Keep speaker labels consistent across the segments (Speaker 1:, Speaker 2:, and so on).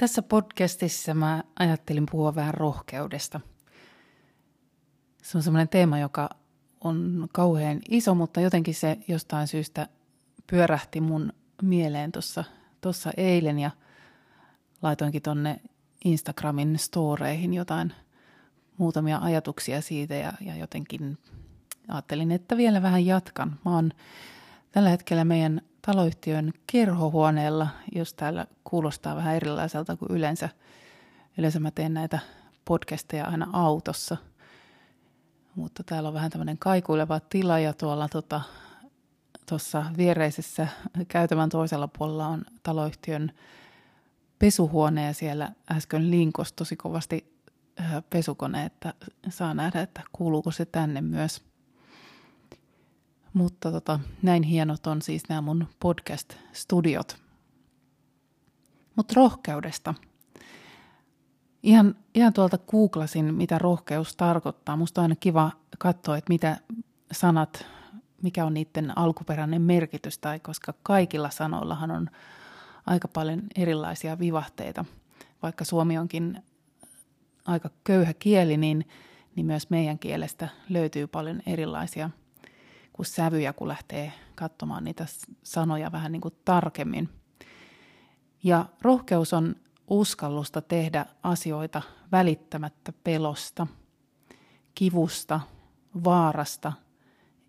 Speaker 1: Tässä podcastissa mä ajattelin puhua vähän rohkeudesta. Se on semmoinen teema, joka on kauhean iso, mutta jotenkin se jostain syystä pyörähti mun mieleen tuossa tossa eilen ja laitoinkin tonne Instagramin storeihin jotain muutamia ajatuksia siitä ja, ja jotenkin ajattelin, että vielä vähän jatkan. Mä oon tällä hetkellä meidän taloyhtiön kerhohuoneella, jos täällä kuulostaa vähän erilaiselta kuin yleensä. Yleensä mä teen näitä podcasteja aina autossa, mutta täällä on vähän tämmöinen kaikuileva tila ja tuolla tota, tuossa viereisessä käytävän toisella puolella on taloyhtiön pesuhuone ja siellä äsken linkos tosi kovasti pesukone, että saa nähdä, että kuuluuko se tänne myös. Mutta tota, näin hienot on siis nämä mun podcast-studiot. Mutta rohkeudesta. Ihan, ihan tuolta googlasin, mitä rohkeus tarkoittaa. Musta on aina kiva katsoa, että mitä sanat, mikä on niiden alkuperäinen merkitys, tai koska kaikilla sanoillahan on aika paljon erilaisia vivahteita. Vaikka suomi onkin aika köyhä kieli, niin, niin myös meidän kielestä löytyy paljon erilaisia kuin sävyjä, kun lähtee katsomaan niitä sanoja vähän niin kuin tarkemmin. Ja rohkeus on uskallusta tehdä asioita välittämättä pelosta, kivusta, vaarasta,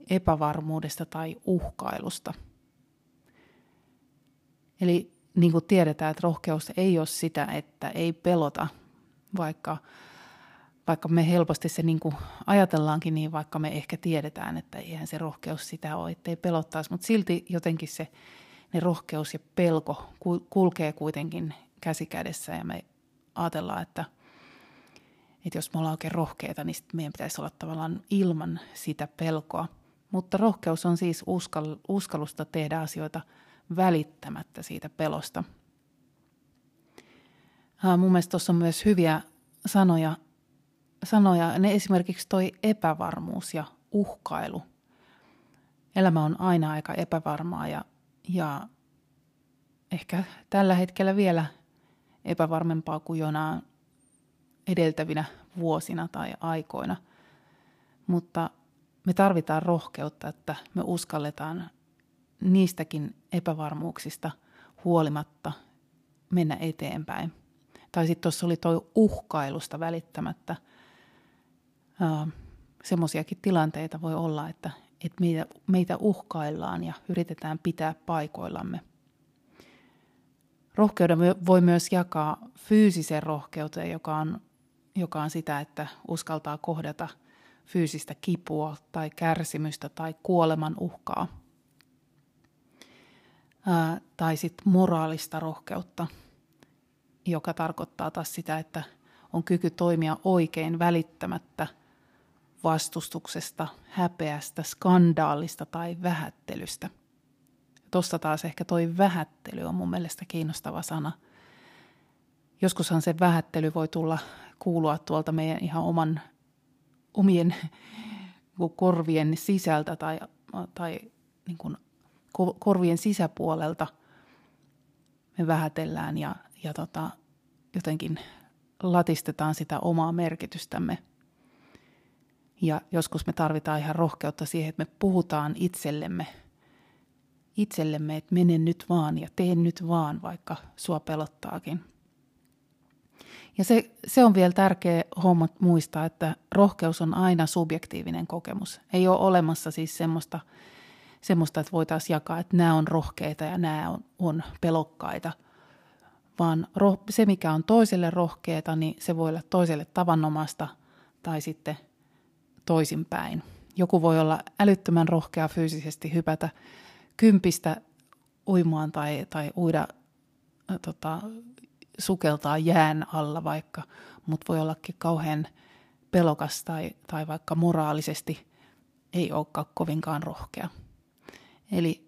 Speaker 1: epävarmuudesta tai uhkailusta. Eli niin kuin tiedetään, että rohkeus ei ole sitä, että ei pelota, vaikka, vaikka me helposti se niin kuin ajatellaankin niin, vaikka me ehkä tiedetään, että eihän se rohkeus sitä ole, ettei pelottaisi, mutta silti jotenkin se ne rohkeus ja pelko kulkee kuitenkin käsi kädessä ja me ajatellaan, että, että jos me ollaan oikein rohkeita, niin meidän pitäisi olla tavallaan ilman sitä pelkoa. Mutta rohkeus on siis uskall, uskallusta tehdä asioita – välittämättä siitä pelosta. Mun mielestä tuossa on myös hyviä sanoja, sanoja. Ne esimerkiksi toi epävarmuus ja uhkailu. Elämä on aina aika epävarmaa ja, ja ehkä tällä hetkellä vielä epävarmempaa kuin jonain edeltävinä vuosina tai aikoina. Mutta me tarvitaan rohkeutta, että me uskalletaan niistäkin epävarmuuksista huolimatta mennä eteenpäin. Tai sitten tuossa oli tuo uhkailusta välittämättä. Semmoisiakin tilanteita voi olla, että, että meitä, meitä uhkaillaan ja yritetään pitää paikoillamme. Rohkeuden voi myös jakaa fyysiseen rohkeuteen, joka on, joka on sitä, että uskaltaa kohdata fyysistä kipua tai kärsimystä tai kuoleman uhkaa – ää, tai sitten moraalista rohkeutta, joka tarkoittaa taas sitä, että on kyky toimia oikein välittämättä vastustuksesta, häpeästä, skandaalista tai vähättelystä. Tuosta taas ehkä toi vähättely on mun mielestä kiinnostava sana. Joskushan se vähättely voi tulla kuulua tuolta meidän ihan oman omien korvien sisältä tai, tai niin kuin korvien sisäpuolelta me vähätellään ja, ja tota, jotenkin latistetaan sitä omaa merkitystämme. Ja joskus me tarvitaan ihan rohkeutta siihen, että me puhutaan itsellemme, itsellemme, että mene nyt vaan ja tee nyt vaan, vaikka sua pelottaakin. Ja se, se on vielä tärkeä homma muistaa, että rohkeus on aina subjektiivinen kokemus. Ei ole olemassa siis semmoista semmoista, että voitaisiin jakaa, että nämä on rohkeita ja nämä on, on pelokkaita, vaan roh- se, mikä on toiselle rohkeata, niin se voi olla toiselle tavanomasta tai sitten toisinpäin. Joku voi olla älyttömän rohkea fyysisesti hypätä kympistä uimaan tai, tai uida, tota, sukeltaa jään alla vaikka, mutta voi ollakin kauhean pelokas tai, tai vaikka moraalisesti ei olekaan kovinkaan rohkea. Eli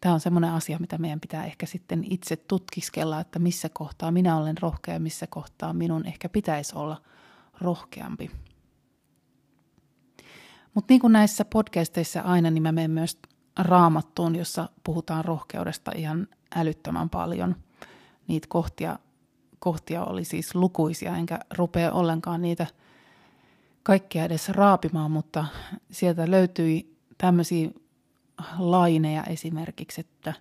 Speaker 1: tämä on semmoinen asia, mitä meidän pitää ehkä sitten itse tutkiskella, että missä kohtaa minä olen rohkea ja missä kohtaa minun ehkä pitäisi olla rohkeampi. Mutta niin kuin näissä podcasteissa aina, niin mä menen myös raamattuun, jossa puhutaan rohkeudesta ihan älyttömän paljon. Niitä kohtia, kohtia oli siis lukuisia, enkä rupea ollenkaan niitä kaikkia edes raapimaan, mutta sieltä löytyi tämmöisiä laineja esimerkiksi, että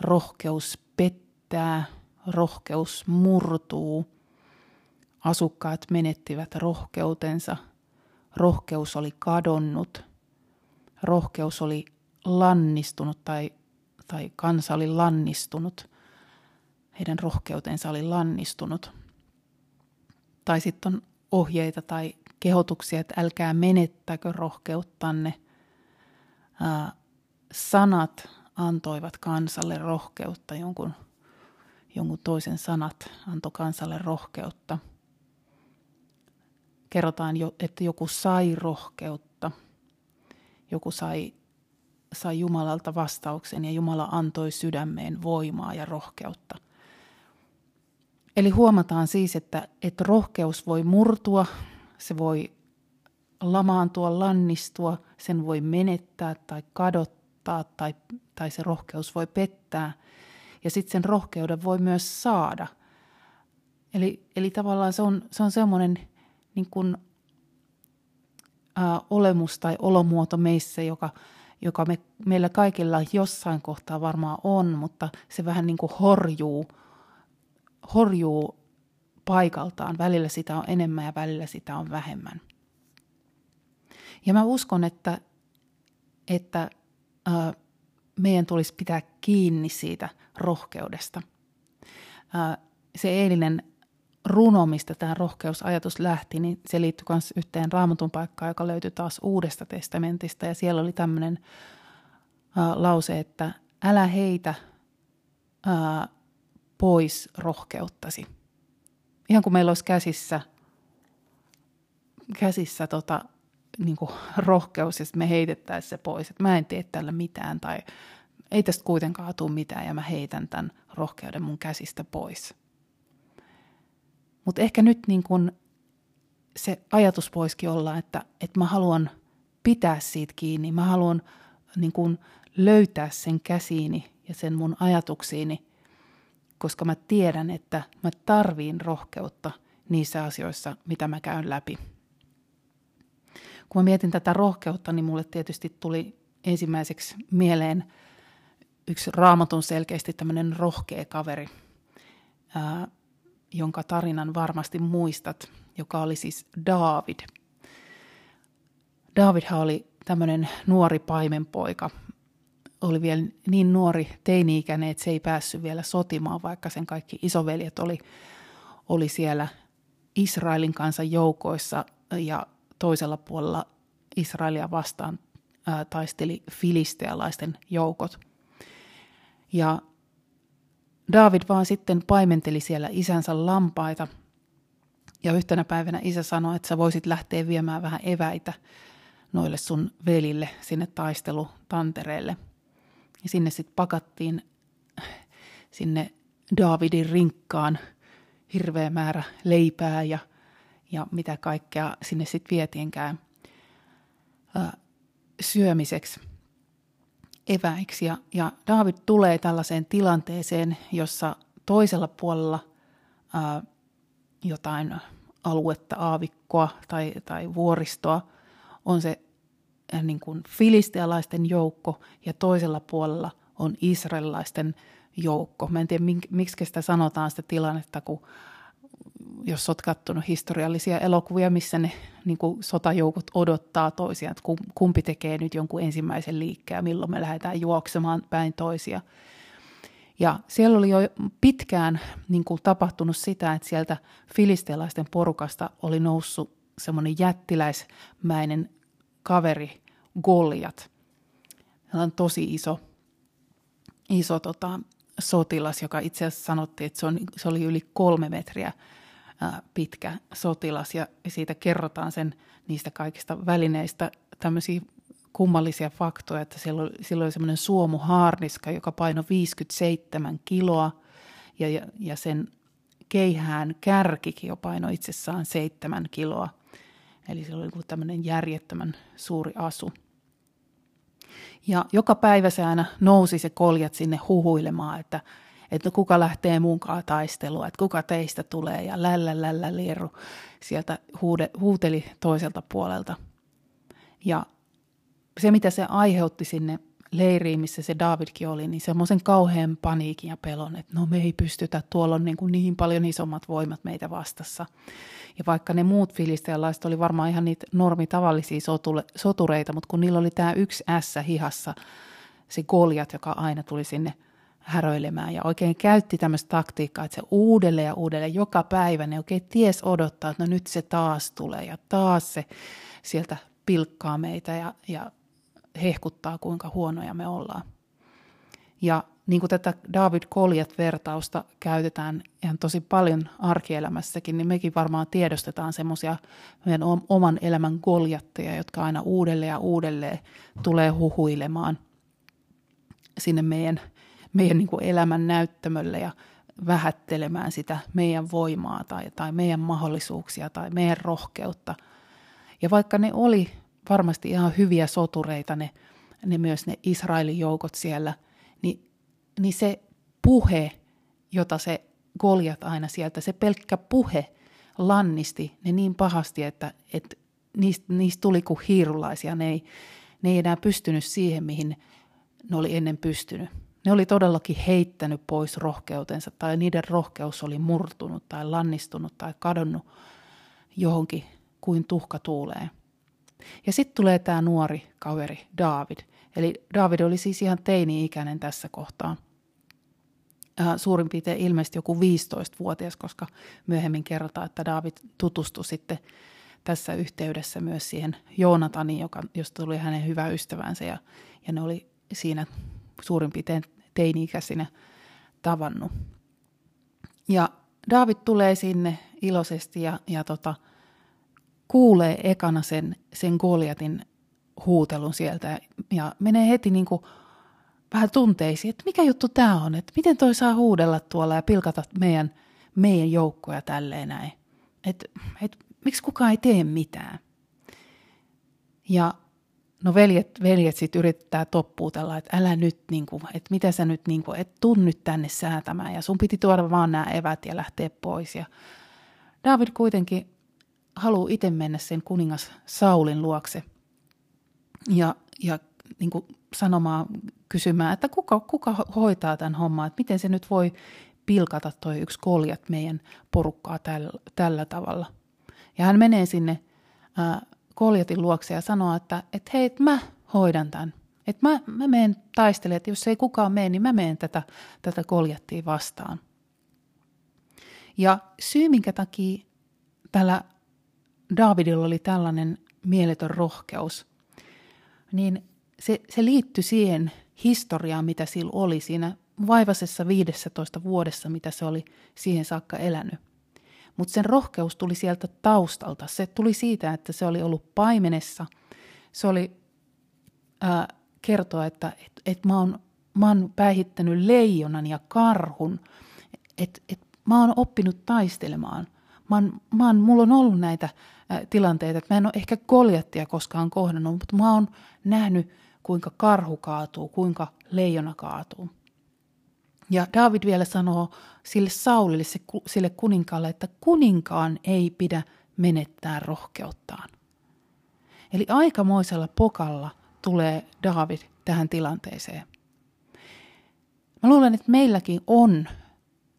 Speaker 1: rohkeus pettää, rohkeus murtuu, asukkaat menettivät rohkeutensa, rohkeus oli kadonnut, rohkeus oli lannistunut tai, tai kansa oli lannistunut, heidän rohkeutensa oli lannistunut. Tai sitten on ohjeita tai kehotuksia, että älkää menettäkö rohkeuttanne. Sanat antoivat kansalle rohkeutta, jonkun, jonkun toisen sanat antoi kansalle rohkeutta. Kerrotaan, jo, että joku sai rohkeutta, joku sai, sai Jumalalta vastauksen ja Jumala antoi sydämeen voimaa ja rohkeutta. Eli huomataan siis, että, että rohkeus voi murtua, se voi lamaantua, lannistua, sen voi menettää tai kadottaa tai, tai se rohkeus voi pettää. Ja sitten sen rohkeuden voi myös saada. Eli, eli tavallaan se on, se on semmoinen niin kuin, ä, olemus tai olomuoto meissä, joka, joka me, meillä kaikilla jossain kohtaa varmaan on, mutta se vähän niin kuin horjuu, horjuu paikaltaan. Välillä sitä on enemmän ja välillä sitä on vähemmän. Ja mä uskon, että, että ää, meidän tulisi pitää kiinni siitä rohkeudesta. Ää, se eilinen runo, mistä tämä rohkeusajatus lähti, niin se liittyy myös yhteen raamatun paikkaan, joka löytyy taas Uudesta testamentista. Ja siellä oli tämmöinen lause, että älä heitä ää, pois rohkeuttasi ihan kuin meillä olisi käsissä, käsissä tota, niin kuin rohkeus ja me heitettäisiin se pois, että mä en tee tällä mitään tai ei tästä kuitenkaan tule mitään ja mä heitän tämän rohkeuden mun käsistä pois. Mutta ehkä nyt niin kun se ajatus voisikin olla, että, että mä haluan pitää siitä kiinni, mä haluan niin kun löytää sen käsiini ja sen mun ajatuksiini – koska mä tiedän, että mä tarviin rohkeutta niissä asioissa, mitä mä käyn läpi. Kun mä mietin tätä rohkeutta, niin mulle tietysti tuli ensimmäiseksi mieleen yksi raamatun selkeästi tämmöinen rohkea kaveri, ää, jonka tarinan varmasti muistat, joka oli siis David. Davidhan oli tämmöinen nuori paimenpoika, oli vielä niin nuori teini-ikäinen, että se ei päässyt vielä sotimaan, vaikka sen kaikki isoveljet oli, oli siellä Israelin kanssa joukoissa ja toisella puolella Israelia vastaan ää, taisteli filistealaisten joukot. Ja David vaan sitten paimenteli siellä isänsä lampaita. Ja yhtenä päivänä isä sanoi, että sä voisit lähteä viemään vähän eväitä noille sun velille sinne taistelutantereelle – ja sinne sitten pakattiin sinne Davidin rinkkaan hirveä määrä leipää ja, ja mitä kaikkea sinne sitten vietiinkään ää, syömiseksi eväiksi. Ja, ja David tulee tällaiseen tilanteeseen, jossa toisella puolella ää, jotain aluetta, aavikkoa tai, tai vuoristoa on se niin kuin filistealaisten joukko ja toisella puolella on israelilaisten joukko. Mä en tiedä, miksi sitä sanotaan sitä tilannetta, kun jos olet katsonut historiallisia elokuvia, missä ne niin kuin sotajoukot odottaa toisiaan, että kumpi tekee nyt jonkun ensimmäisen liikkeen milloin me lähdetään juoksemaan päin toisia. Ja siellä oli jo pitkään niin kuin tapahtunut sitä, että sieltä filistealaisten porukasta oli noussut semmoinen jättiläismäinen kaveri Goliat. Hän on tosi iso, iso tota, sotilas, joka itse asiassa sanottiin, että se, on, se oli yli kolme metriä pitkä sotilas. Ja siitä kerrotaan sen niistä kaikista välineistä tämmöisiä kummallisia faktoja, että siellä oli, oli semmoinen suomuhaarniska, joka painoi 57 kiloa ja, ja, ja sen keihään kärkikin jo painoi itsessään seitsemän kiloa. Eli se oli tämmöinen järjettömän suuri asu. Ja joka päivä se aina nousi se koljat sinne huhuilemaan, että, että kuka lähtee mukaan taistelua, että kuka teistä tulee ja lällä lällä lieru sieltä huude, huuteli toiselta puolelta. Ja se, mitä se aiheutti sinne leiriin, missä se Davidkin oli, niin semmoisen kauhean paniikin ja pelon, että no me ei pystytä, tuolla on niin, kuin niin paljon isommat voimat meitä vastassa. Ja vaikka ne muut filistealaiset oli varmaan ihan niitä normitavallisia sotureita, mutta kun niillä oli tämä yksi ässä hihassa, se Goljat, joka aina tuli sinne häröilemään ja oikein käytti tämmöistä taktiikkaa, että se uudelleen ja uudelleen joka päivä ne oikein ties odottaa, että no nyt se taas tulee ja taas se sieltä pilkkaa meitä ja, ja hehkuttaa, kuinka huonoja me ollaan. Ja niin kuin tätä David Goliat-vertausta käytetään ihan tosi paljon arkielämässäkin, niin mekin varmaan tiedostetaan semmoisia meidän oman elämän Goliatteja, jotka aina uudelleen ja uudelleen tulee huhuilemaan sinne meidän, meidän niin kuin elämän näyttämölle ja vähättelemään sitä meidän voimaa tai, tai meidän mahdollisuuksia tai meidän rohkeutta. Ja vaikka ne oli varmasti ihan hyviä sotureita, ne, ne myös ne Israelin joukot siellä, niin, niin se puhe, jota se Goljat aina sieltä, se pelkkä puhe lannisti ne niin pahasti, että, että niistä, niistä tuli kuin hiirulaisia. Ne ei, ne ei enää pystynyt siihen, mihin ne oli ennen pystynyt. Ne oli todellakin heittänyt pois rohkeutensa, tai niiden rohkeus oli murtunut tai lannistunut tai kadonnut johonkin kuin tuhka tuuleen. Ja sitten tulee tämä nuori kaveri David. Eli David oli siis ihan teini-ikäinen tässä kohtaa. Äh, suurin piirtein ilmeisesti joku 15-vuotias, koska myöhemmin kerrotaan, että David tutustui sitten tässä yhteydessä myös siihen Joonataniin, joka, josta tuli hänen hyvä ystävänsä ja, ja ne oli siinä suurin piirtein teini-ikäisinä tavannut. Ja David tulee sinne iloisesti ja, ja tota, kuulee ekana sen, sen Goliatin huutelun sieltä ja menee heti niin kuin vähän tunteisiin, että mikä juttu tämä on, että miten toi saa huudella tuolla ja pilkata meidän, meidän joukkoja tälleen näin. Että et, miksi kukaan ei tee mitään. Ja no veljet, veljet sitten yrittää toppuutella, että älä nyt, niin kuin, että mitä sä nyt, niin kuin, et tuu nyt tänne säätämään ja sun piti tuoda vaan nämä evät ja lähteä pois. Ja David kuitenkin haluaa itse mennä sen kuningas Saulin luokse ja, ja niin kuin sanomaan, kysymään, että kuka, kuka hoitaa tämän homman, että miten se nyt voi pilkata toi yksi koljat meidän porukkaa tällä, tällä tavalla. Ja hän menee sinne ää, koljatin luokse ja sanoo, että, että hei, että mä hoidan tämän. Että mä, mä menen taistelemaan, että jos ei kukaan mene, niin mä menen tätä, tätä koljattia vastaan. Ja syy, minkä takia tällä Davidilla oli tällainen mieletön rohkeus, niin se, se liittyi siihen historiaan, mitä sillä oli siinä vaivasessa 15 vuodessa, mitä se oli siihen saakka elänyt. Mutta sen rohkeus tuli sieltä taustalta. Se tuli siitä, että se oli ollut paimenessa. Se oli ää, kertoa, että et, et mä, oon, mä oon päihittänyt leijonan ja karhun. Että et, mä oon oppinut taistelemaan. Mä oon, mä oon, mulla on ollut näitä tilanteita, että mä en ole ehkä koljattia koskaan kohdannut, mutta mä oon nähnyt, kuinka karhu kaatuu, kuinka leijona kaatuu. Ja David vielä sanoo sille Saulille, sille kuninkaalle, että kuninkaan ei pidä menettää rohkeuttaan. Eli aikamoisella pokalla tulee David tähän tilanteeseen. Mä luulen, että meilläkin on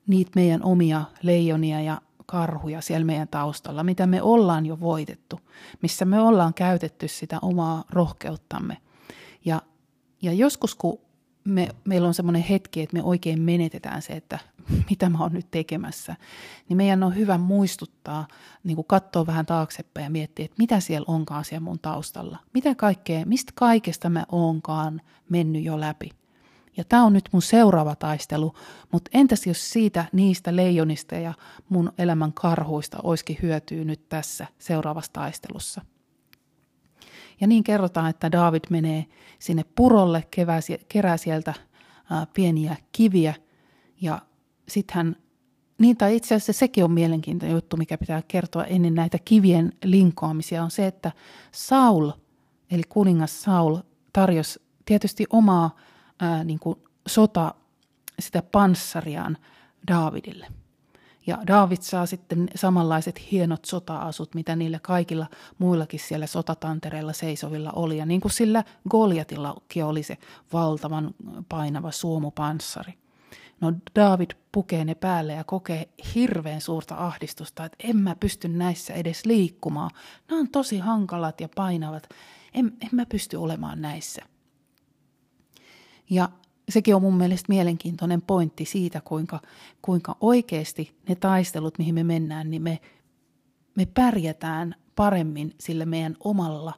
Speaker 1: niitä meidän omia leijonia ja karhuja siellä meidän taustalla, mitä me ollaan jo voitettu, missä me ollaan käytetty sitä omaa rohkeuttamme. Ja, ja joskus kun me, meillä on semmoinen hetki, että me oikein menetetään se, että mitä mä oon nyt tekemässä, niin meidän on hyvä muistuttaa, niin kuin katsoa vähän taaksepäin ja miettiä, että mitä siellä onkaan siellä mun taustalla. Mitä kaikkea, mistä kaikesta mä oonkaan mennyt jo läpi. Ja tämä on nyt mun seuraava taistelu, mutta entäs jos siitä niistä leijonista ja mun elämän karhuista olisikin hyötyy nyt tässä seuraavassa taistelussa. Ja niin kerrotaan, että David menee sinne purolle, kerää sieltä pieniä kiviä ja sitten hän, niin tai itse asiassa sekin on mielenkiintoinen juttu, mikä pitää kertoa ennen näitä kivien linkoamisia, on se, että Saul, eli kuningas Saul, tarjosi tietysti omaa ää, niin kuin sota, sitä panssariaan Daavidille. Ja Daavid saa sitten samanlaiset hienot sota-asut, mitä niillä kaikilla muillakin siellä sotatantereilla seisovilla oli. Ja niin kuin sillä Goliatillakin oli se valtavan painava suomupanssari. No David pukee ne päälle ja kokee hirveän suurta ahdistusta, että en mä pysty näissä edes liikkumaan. Nämä on tosi hankalat ja painavat. En, en mä pysty olemaan näissä. Ja sekin on mun mielestä mielenkiintoinen pointti siitä, kuinka, kuinka oikeasti ne taistelut, mihin me mennään, niin me, me pärjätään paremmin sillä meidän omalla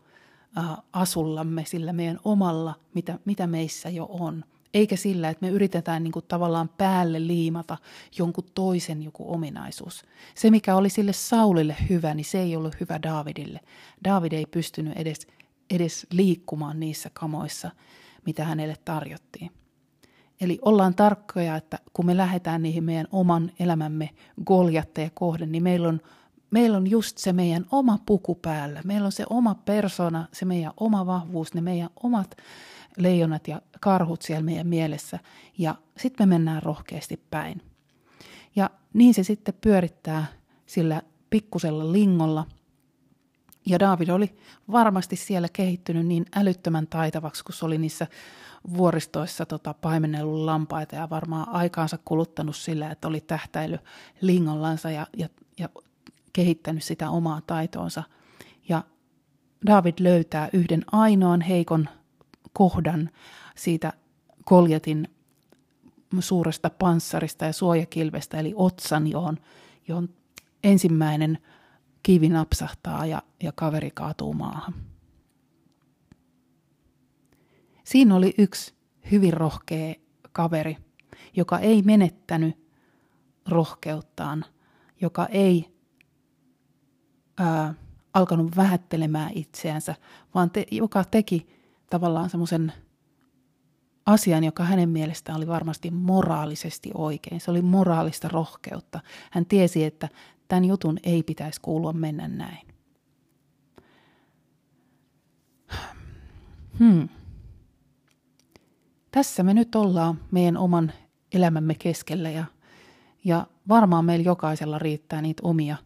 Speaker 1: äh, asullamme, sillä meidän omalla, mitä, mitä meissä jo on. Eikä sillä, että me yritetään niin kuin tavallaan päälle liimata jonkun toisen joku ominaisuus. Se, mikä oli sille Saulille hyvä, niin se ei ollut hyvä Davidille. David ei pystynyt edes, edes liikkumaan niissä kamoissa mitä hänelle tarjottiin. Eli ollaan tarkkoja, että kun me lähdetään niihin meidän oman elämämme goljatteja kohden, niin meillä on, meillä on just se meidän oma puku päällä. Meillä on se oma persona, se meidän oma vahvuus, ne meidän omat leijonat ja karhut siellä meidän mielessä. Ja sitten me mennään rohkeasti päin. Ja niin se sitten pyörittää sillä pikkusella lingolla – ja David oli varmasti siellä kehittynyt niin älyttömän taitavaksi, kun se oli niissä vuoristoissa tota, paimennellut lampaita ja varmaan aikaansa kuluttanut sillä, että oli tähtäily lingollansa ja, ja, ja kehittänyt sitä omaa taitoonsa. Ja David löytää yhden ainoan heikon kohdan siitä Koljatin suuresta panssarista ja suojakilvestä, eli otsan, johon, johon ensimmäinen – kivi napsahtaa ja, ja kaveri kaatuu maahan. Siinä oli yksi hyvin rohkea kaveri, joka ei menettänyt rohkeuttaan, joka ei ää, alkanut vähättelemään itseänsä, vaan te, joka teki tavallaan semmoisen asian, joka hänen mielestään oli varmasti moraalisesti oikein. Se oli moraalista rohkeutta. Hän tiesi, että tämän jutun ei pitäisi kuulua mennä näin. Hmm. Tässä me nyt ollaan meidän oman elämämme keskellä ja, ja varmaan meillä jokaisella riittää niitä omia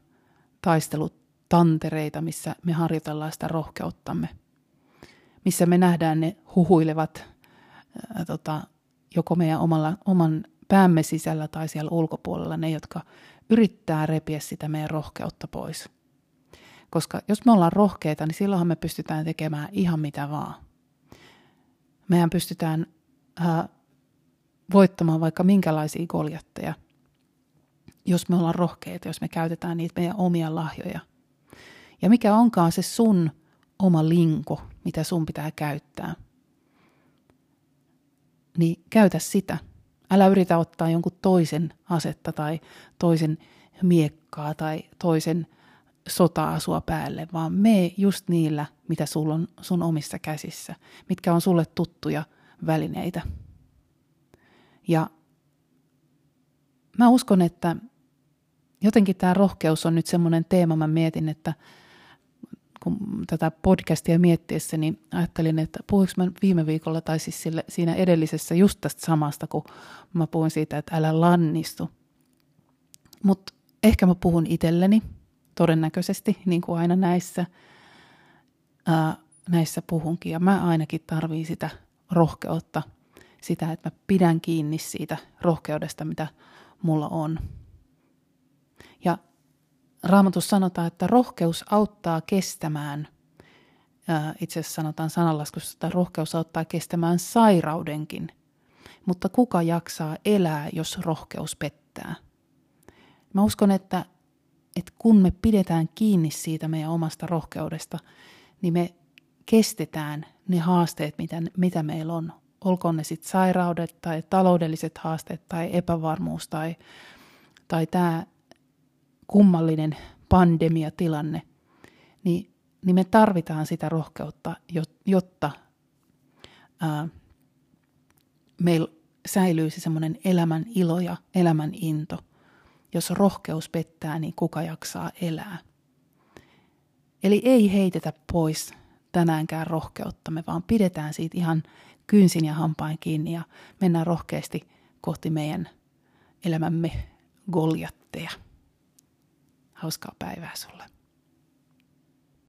Speaker 1: taistelutantereita, missä me harjoitellaan sitä rohkeuttamme. Missä me nähdään ne huhuilevat ää, tota, joko meidän omalla, oman päämme sisällä tai siellä ulkopuolella ne, jotka yrittää repiä sitä meidän rohkeutta pois. Koska jos me ollaan rohkeita, niin silloinhan me pystytään tekemään ihan mitä vaan. Mehän pystytään äh, voittamaan vaikka minkälaisia koljatteja, jos me ollaan rohkeita, jos me käytetään niitä meidän omia lahjoja. Ja mikä onkaan se sun oma linko, mitä sun pitää käyttää, niin käytä sitä – Älä yritä ottaa jonkun toisen asetta tai toisen miekkaa tai toisen sota-asua päälle, vaan me just niillä, mitä sulla on sun omissa käsissä, mitkä on sulle tuttuja välineitä. Ja mä uskon, että jotenkin tämä rohkeus on nyt semmoinen teema, mä mietin, että kun tätä podcastia miettiessä, niin ajattelin, että puhuinko mä viime viikolla tai siis sille, siinä edellisessä just tästä samasta, kun mä puhuin siitä, että älä lannistu. Mutta ehkä mä puhun itselleni, todennäköisesti, niin kuin aina näissä, ää, näissä puhunkin. Ja mä ainakin tarviin sitä rohkeutta, sitä, että mä pidän kiinni siitä rohkeudesta, mitä mulla on. Ja Raamatussa sanotaan, että rohkeus auttaa kestämään, itse asiassa sanotaan sananlaskussa, että rohkeus auttaa kestämään sairaudenkin. mutta kuka jaksaa elää, jos rohkeus pettää? Mä uskon, että, että kun me pidetään kiinni siitä meidän omasta rohkeudesta, niin me kestetään ne haasteet, mitä, mitä meillä on. Olkoon ne sitten sairaudet tai taloudelliset haasteet tai epävarmuus tai, tai tämä kummallinen pandemiatilanne, niin, niin me tarvitaan sitä rohkeutta, jotta ää, meillä säilyy se semmoinen elämän ilo ja elämän into. Jos rohkeus pettää, niin kuka jaksaa elää? Eli ei heitetä pois tänäänkään rohkeuttamme, vaan pidetään siitä ihan kynsin ja hampain kiinni ja mennään rohkeasti kohti meidän elämämme goljatteja. Hauskaa päivää sulle.